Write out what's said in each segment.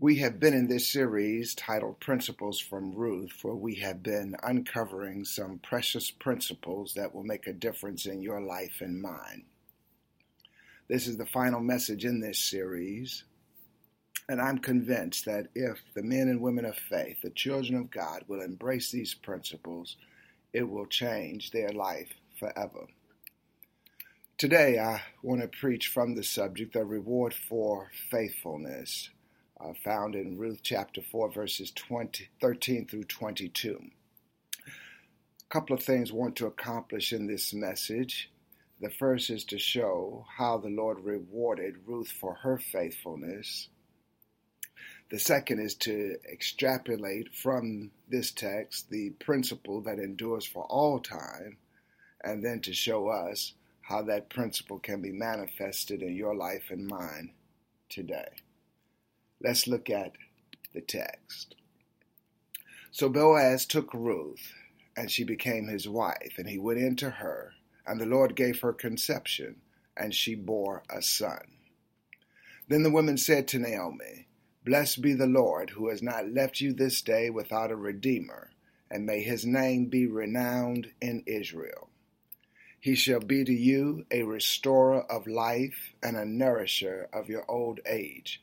We have been in this series titled Principles from Ruth, where we have been uncovering some precious principles that will make a difference in your life and mine. This is the final message in this series, and I'm convinced that if the men and women of faith, the children of God, will embrace these principles, it will change their life forever. Today, I want to preach from the subject, the reward for faithfulness uh, found in Ruth chapter 4, verses 20, 13 through 22. A couple of things I want to accomplish in this message. The first is to show how the Lord rewarded Ruth for her faithfulness. The second is to extrapolate from this text the principle that endures for all time, and then to show us how that principle can be manifested in your life and mine today. Let's look at the text. So Boaz took Ruth, and she became his wife, and he went into her, and the Lord gave her conception, and she bore a son. Then the women said to Naomi, Blessed be the Lord, who has not left you this day without a redeemer, and may his name be renowned in Israel. He shall be to you a restorer of life and a nourisher of your old age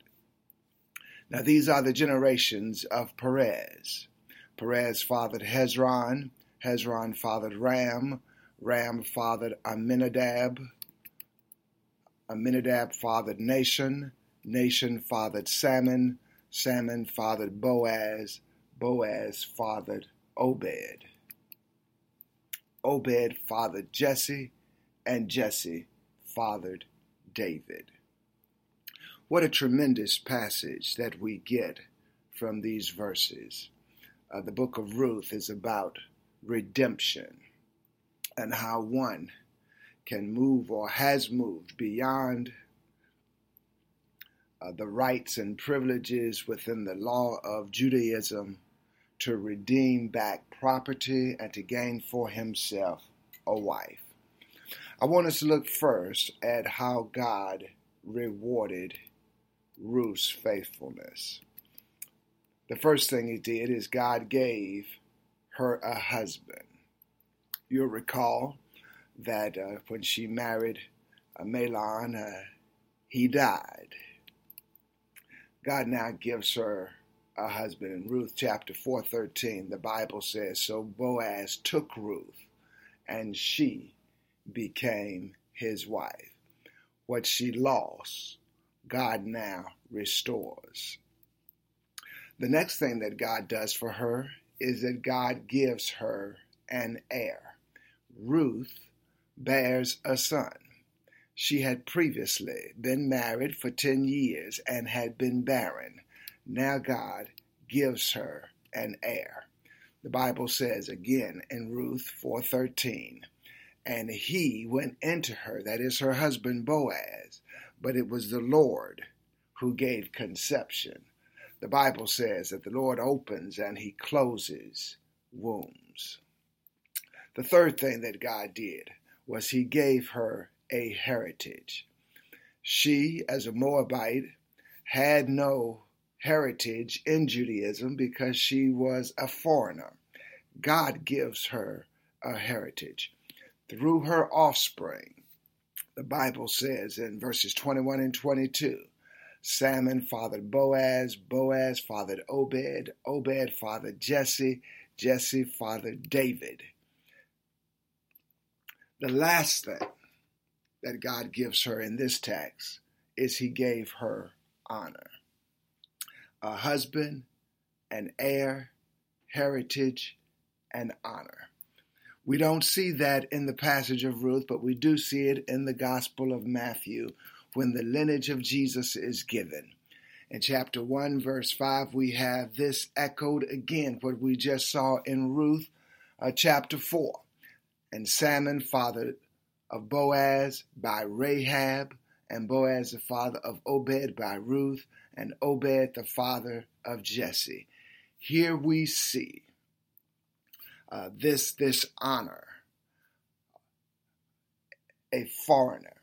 Now, these are the generations of Perez. Perez fathered Hezron, Hezron fathered Ram, Ram fathered Amminadab, Amminadab fathered Nahshon, Nahshon fathered Salmon, Salmon fathered Boaz, Boaz fathered Obed. Obed fathered Jesse, and Jesse fathered David. What a tremendous passage that we get from these verses. Uh, the book of Ruth is about redemption and how one can move or has moved beyond uh, the rights and privileges within the law of Judaism to redeem back property and to gain for himself a wife. I want us to look first at how God rewarded Ruth's faithfulness. The first thing he did is God gave her a husband. You'll recall that uh, when she married uh, Mahlon, uh, he died. God now gives her a husband. In Ruth chapter 4:13, the Bible says, "So Boaz took Ruth, and she became his wife. What she lost, God now restores. The next thing that God does for her is that God gives her an heir. Ruth bears a son. She had previously been married for 10 years and had been barren. Now God gives her an heir. The Bible says again in Ruth 4:13, and he went into her, that is her husband Boaz, but it was the Lord who gave conception. The Bible says that the Lord opens and he closes wombs. The third thing that God did was he gave her a heritage. She, as a Moabite, had no heritage in Judaism because she was a foreigner. God gives her a heritage. Through her offspring, the Bible says in verses 21 and 22 Salmon fathered Boaz, Boaz fathered Obed, Obed fathered Jesse, Jesse fathered David. The last thing that God gives her in this text is He gave her honor. A husband, an heir, heritage, and honor. We don't see that in the passage of Ruth, but we do see it in the Gospel of Matthew when the lineage of Jesus is given. In chapter 1, verse 5, we have this echoed again, what we just saw in Ruth uh, chapter 4. And Salmon, father of Boaz by Rahab, and Boaz the father of Obed by Ruth, and Obed the father of Jesse. Here we see uh, this, this honor, a foreigner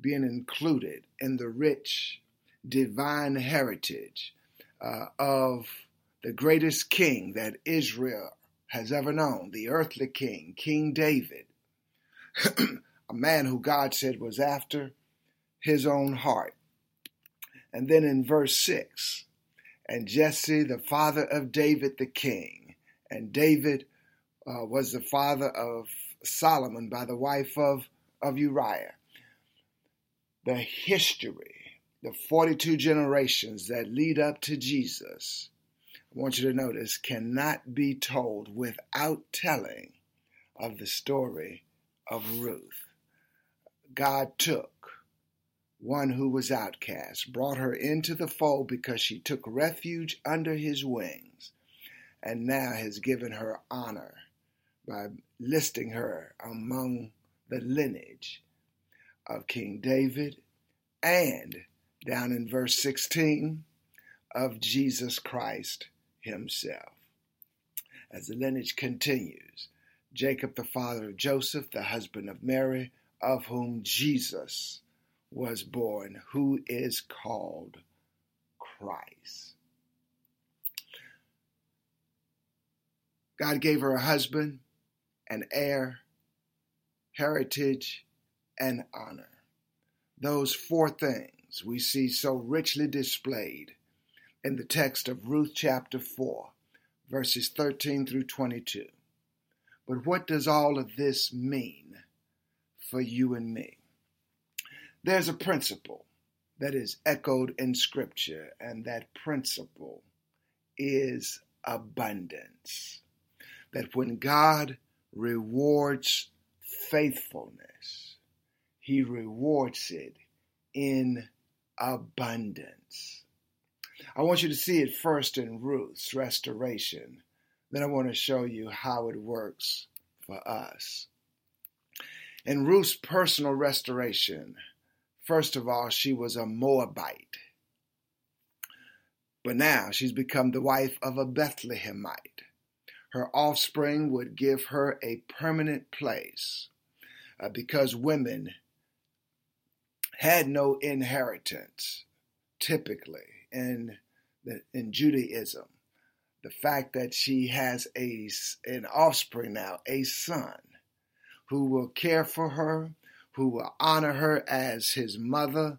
being included in the rich divine heritage uh, of the greatest king that Israel has ever known, the earthly king, King David, a man who God said was after his own heart. And then in verse 6, and Jesse, the father of David the king, and David uh, was the father of Solomon by the wife of, of Uriah. The history the 42 generations that lead up to Jesus, I want you to notice, cannot be told without telling of the story of Ruth. God took one who was outcast, brought her into the fold because she took refuge under his wings, and now has given her honor by listing her among the lineage of King David and down in verse 16 of Jesus Christ himself. As the lineage continues, Jacob, the father of Joseph, the husband of Mary, of whom Jesus was born, who is called Christ. God gave her a husband, an heir, heritage, and honor. Those four things we see so richly displayed in the text of Ruth chapter 4, verses 13 through 22. But what does all of this mean for you and me? There's a principle that is echoed in Scripture, and that principle is abundance. That when God rewards faithfulness, He rewards it in abundance. I want you to see it first in Ruth's restoration. Then I want to show you how it works for us. In Ruth's personal restoration, first of all, she was a Moabite. But now she's become the wife of a Bethlehemite. Her offspring would give her a permanent place uh, because women had no inheritance, typically in the, in Judaism. The fact that she has a an offspring now, a son, who will care for her, who will honor her as his mother,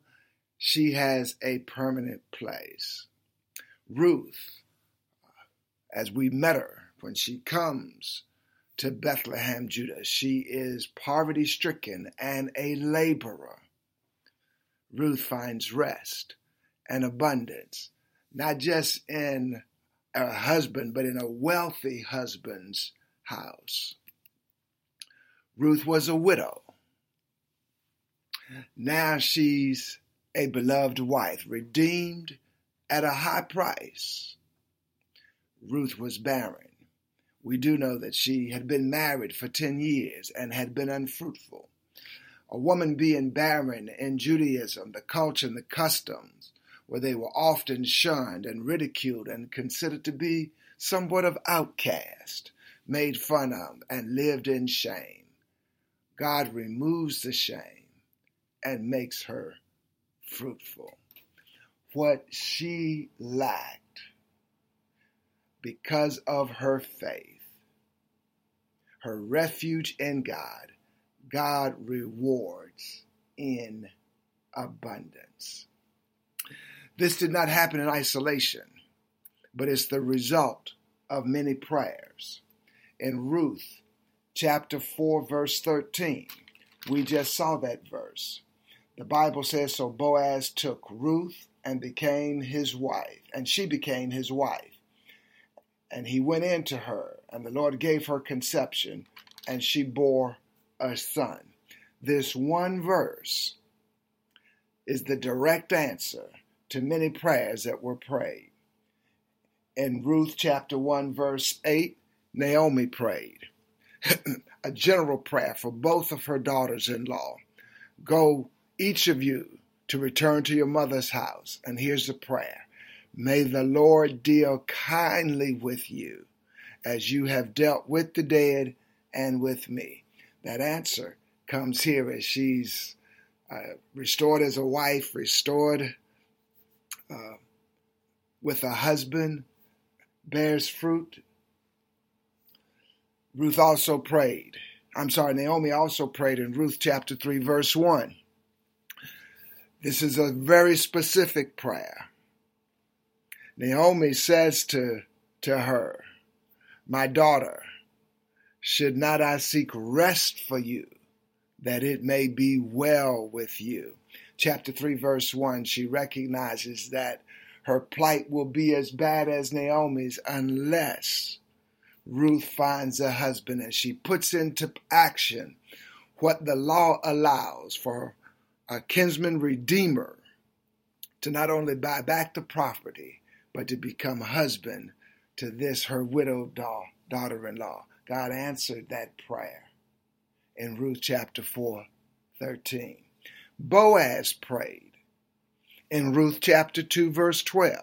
she has a permanent place. Ruth, as we met her when she comes to Bethlehem, Judah, she is poverty stricken and a laborer. Ruth finds rest and abundance, not just in a husband, but in a wealthy husband's house. Ruth was a widow. Now she's a beloved wife, redeemed at a high price. Ruth was barren. We do know that she had been married for 10 years and had been unfruitful a woman being barren in Judaism, the culture and the customs, where they were often shunned and ridiculed and considered to be somewhat of outcast, made fun of, and lived in shame. God removes the shame and makes her fruitful. What she lacked because of her faith, her refuge in God, God rewards in abundance. This did not happen in isolation, but it's the result of many prayers. In Ruth chapter 4, verse 13, we just saw that verse. The Bible says, So Boaz took Ruth and became his wife, and she became his wife. And he went into her, and the Lord gave her conception, and she bore a son. This one verse is the direct answer to many prayers that were prayed. In Ruth chapter 1, verse 8, Naomi prayed a general prayer for both of her daughters in law. Go, each of you, to return to your mother's house. And here's the prayer May the Lord deal kindly with you as you have dealt with the dead and with me. That answer comes here as she's uh, restored as a wife, restored uh, with a husband, bears fruit. Ruth also prayed. I'm sorry, Naomi also prayed in Ruth chapter 3, verse 1. This is a very specific prayer. Naomi says to, to her, My daughter, should not I seek rest for you, that it may be well with you? Chapter 3, verse 1, she recognizes that her plight will be as bad as Naomi's unless Ruth finds a husband and she puts into action what the law allows for a kinsman redeemer to not only buy back the property, but to become husband to this her widowed daughter in law. God answered that prayer in Ruth chapter 4, 13. Boaz prayed in Ruth chapter 2, verse 12.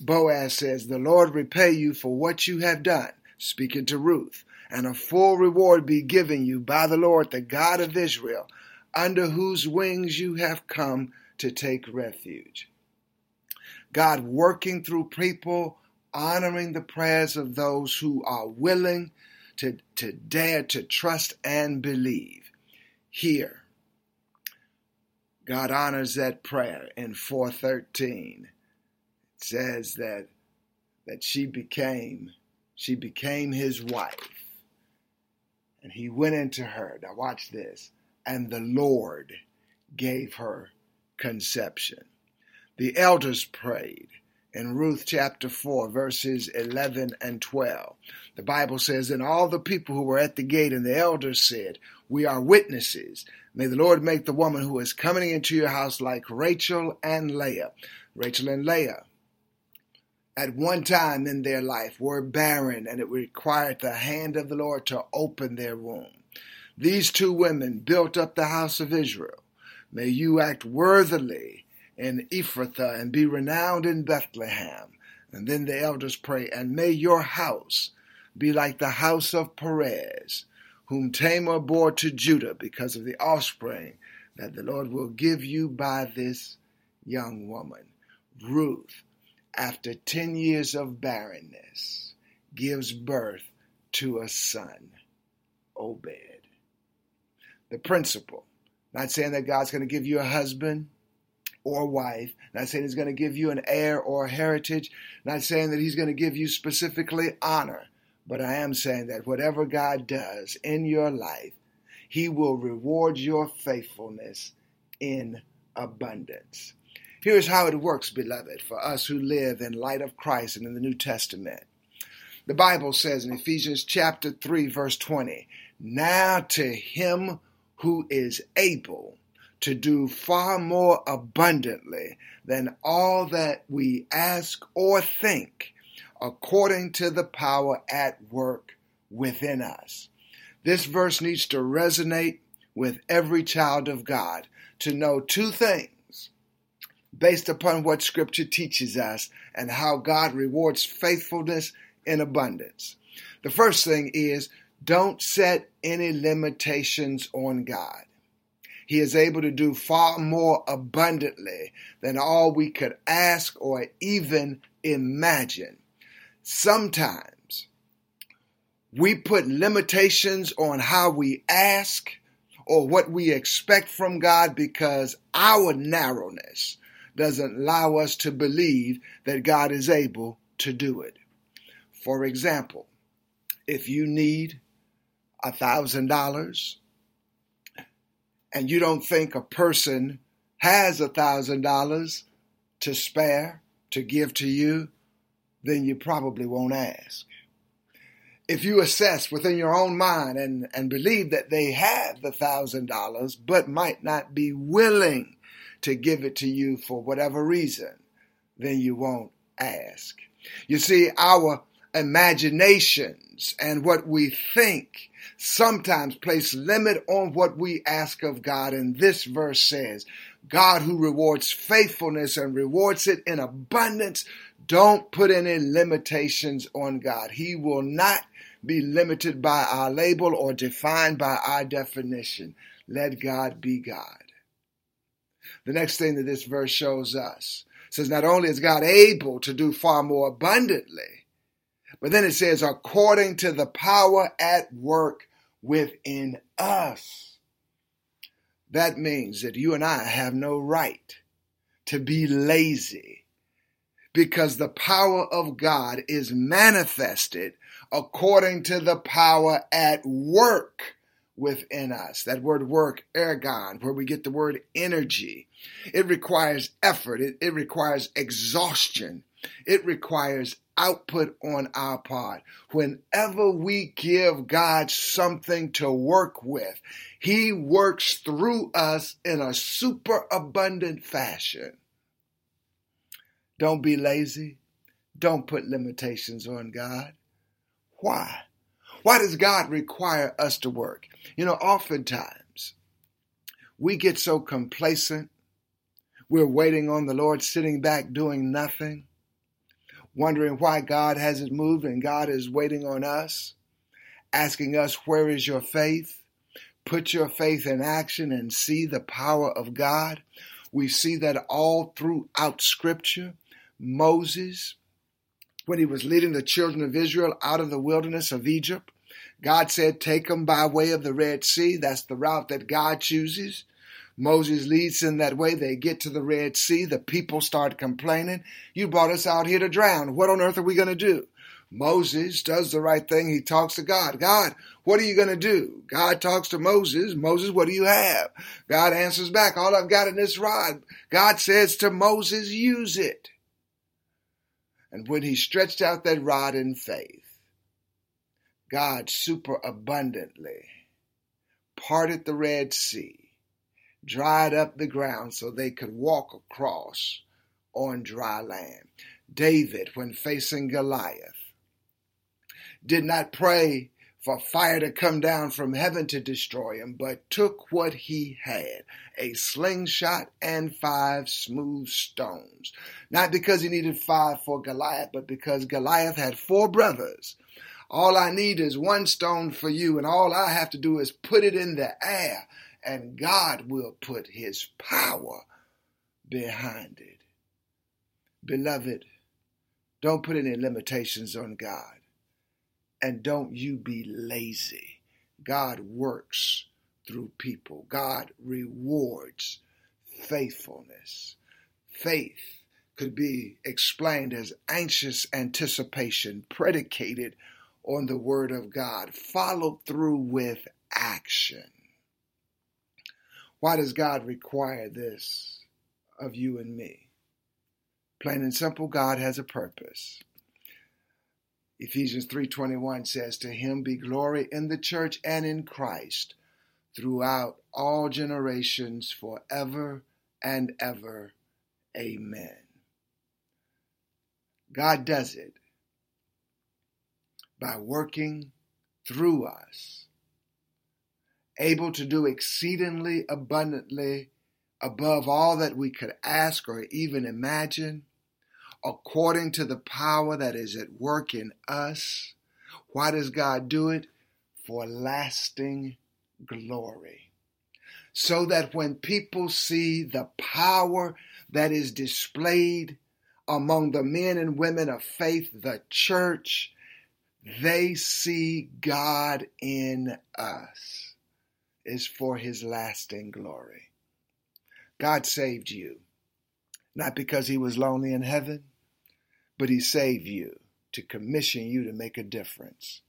Boaz says, The Lord repay you for what you have done, speaking to Ruth, and a full reward be given you by the Lord, the God of Israel, under whose wings you have come to take refuge. God working through people, honoring the prayers of those who are willing to, to dare to trust and believe. Here, God honors that prayer in 413. It says that that she became she became his wife. And he went into her. Now watch this and the Lord gave her conception. The elders prayed in Ruth chapter 4, verses 11 and 12. The Bible says, And all the people who were at the gate and the elders said, We are witnesses. May the Lord make the woman who is coming into your house like Rachel and Leah. Rachel and Leah, at one time in their life, were barren, and it required the hand of the Lord to open their womb. These two women built up the house of Israel. May you act worthily in Ephrathah and be renowned in Bethlehem. And then the elders pray, and may your house be like the house of Perez, whom Tamar bore to Judah because of the offspring that the Lord will give you by this young woman. Ruth, after 10 years of barrenness, gives birth to a son, Obed the principle. Not saying that God's going to give you a husband or wife. Not saying He's going to give you an heir or a heritage. Not saying that He's going to give you specifically honor. But I am saying that whatever God does in your life, He will reward your faithfulness in abundance. Here's how it works, beloved, for us who live in light of Christ and in the New Testament. The Bible says in Ephesians chapter 3, verse 20, Now to Him who is able to do far more abundantly than all that we ask or think, according to the power at work within us. This verse needs to resonate with every child of God to know two things based upon what Scripture teaches us and how God rewards faithfulness in abundance. The first thing is don't set any limitations on God. He is able to do far more abundantly than all we could ask or even imagine. Sometimes we put limitations on how we ask or what we expect from God because our narrowness doesn't allow us to believe that God is able to do it. For example, if you need a thousand dollars and you don't think a person has a thousand dollars to spare to give to you, then you probably won't ask. If you assess within your own mind and, and believe that they have the thousand dollars but might not be willing to give it to you for whatever reason, then you won't ask. You see, our imaginations and what we think sometimes place limit on what we ask of God. And this verse says, God who rewards faithfulness and rewards it in abundance, don't put any limitations on God. He will not be limited by our label or defined by our definition. Let God be God. The next thing that this verse shows us says not only is God able to do far more abundantly, but then it says according to the power at work within us. That means that you and I have no right to be lazy because the power of God is manifested according to the power at work within us. That word work, ergon, where we get the word energy. It requires effort. It, it requires exhaustion. It requires output on our part. Whenever we give God something to work with, He works through us in a super abundant fashion. Don't be lazy. Don't put limitations on God. Why? Why does God require us to work? You know, oftentimes we get so complacent. We're waiting on the Lord, sitting back doing nothing, wondering why God hasn't moved and God is waiting on us, asking us, Where is your faith? Put your faith in action and see the power of God. We see that all throughout Scripture. Moses, when he was leading the children of Israel out of the wilderness of Egypt. God said, Take them by way of the Red Sea. That's the route that God chooses. Moses leads them that way. They get to the Red Sea. The people start complaining. You brought us out here to drown. What on earth are we going to do? Moses does the right thing. He talks to God. God, what are you going to do? God talks to Moses. Moses, what do you have? God answers back, All I've got in this rod. God says to Moses, Use it. And when he stretched out that rod in faith, God superabundantly parted the Red Sea, dried up the ground so they could walk across on dry land. David, when facing Goliath, did not pray for fire to come down from heaven to destroy him, but took what he had a slingshot and five smooth stones. Not because he needed five for Goliath, but because Goliath had four brothers. All I need is one stone for you, and all I have to do is put it in the air, and God will put his power behind it. Beloved, don't put any limitations on God and don't you be lazy. God works through people. God rewards faithfulness. Faith could be explained as anxious anticipation predicated on the Word of God, followed through with action. Why does God require this of you and me? Plain and simple, God has a purpose. Ephesians 3:21 says to him be glory in the church and in Christ throughout all generations forever and ever. Amen. God does it by working through us, able to do exceedingly abundantly above all that we could ask or even imagine according to the power that is at work in us. Why does God do it? For lasting glory. So that when people see the power that is displayed among the men and women of faith, the church, they see God in us is for his lasting glory. God saved you, not because he was lonely in heaven, but He saved you to commission you to make a difference.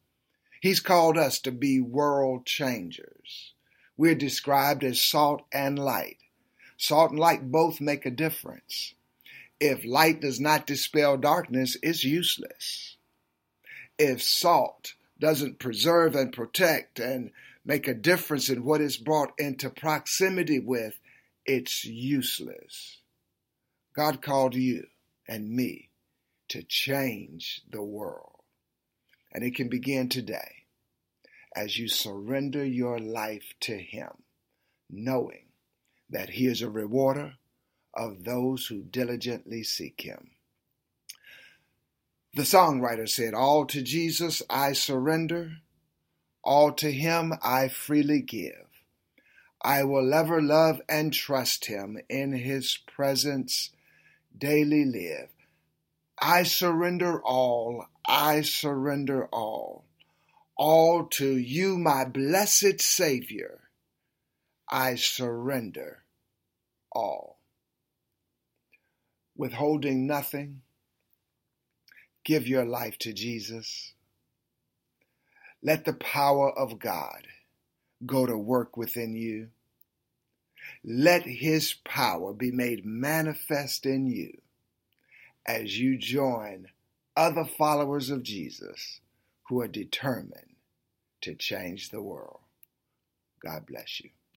He's called us to be world changers. We're described as salt and light. Salt and light both make a difference. If light does not dispel darkness, it's useless. If salt doesn't preserve and protect and make a difference in what is brought into proximity with, it's useless. God called you and me to change the world. And it can begin today as you surrender your life to Him, knowing that He is a rewarder of those who diligently seek Him. The songwriter said, All to Jesus I surrender, all to Him I freely give. I will ever love and trust Him in His presence daily live. I surrender all, I surrender all, all to you, my blessed Savior. I surrender all. Withholding nothing, give your life to Jesus. Let the power of God go to work within you. Let his power be made manifest in you as you join other followers of Jesus who are determined to change the world. God bless you.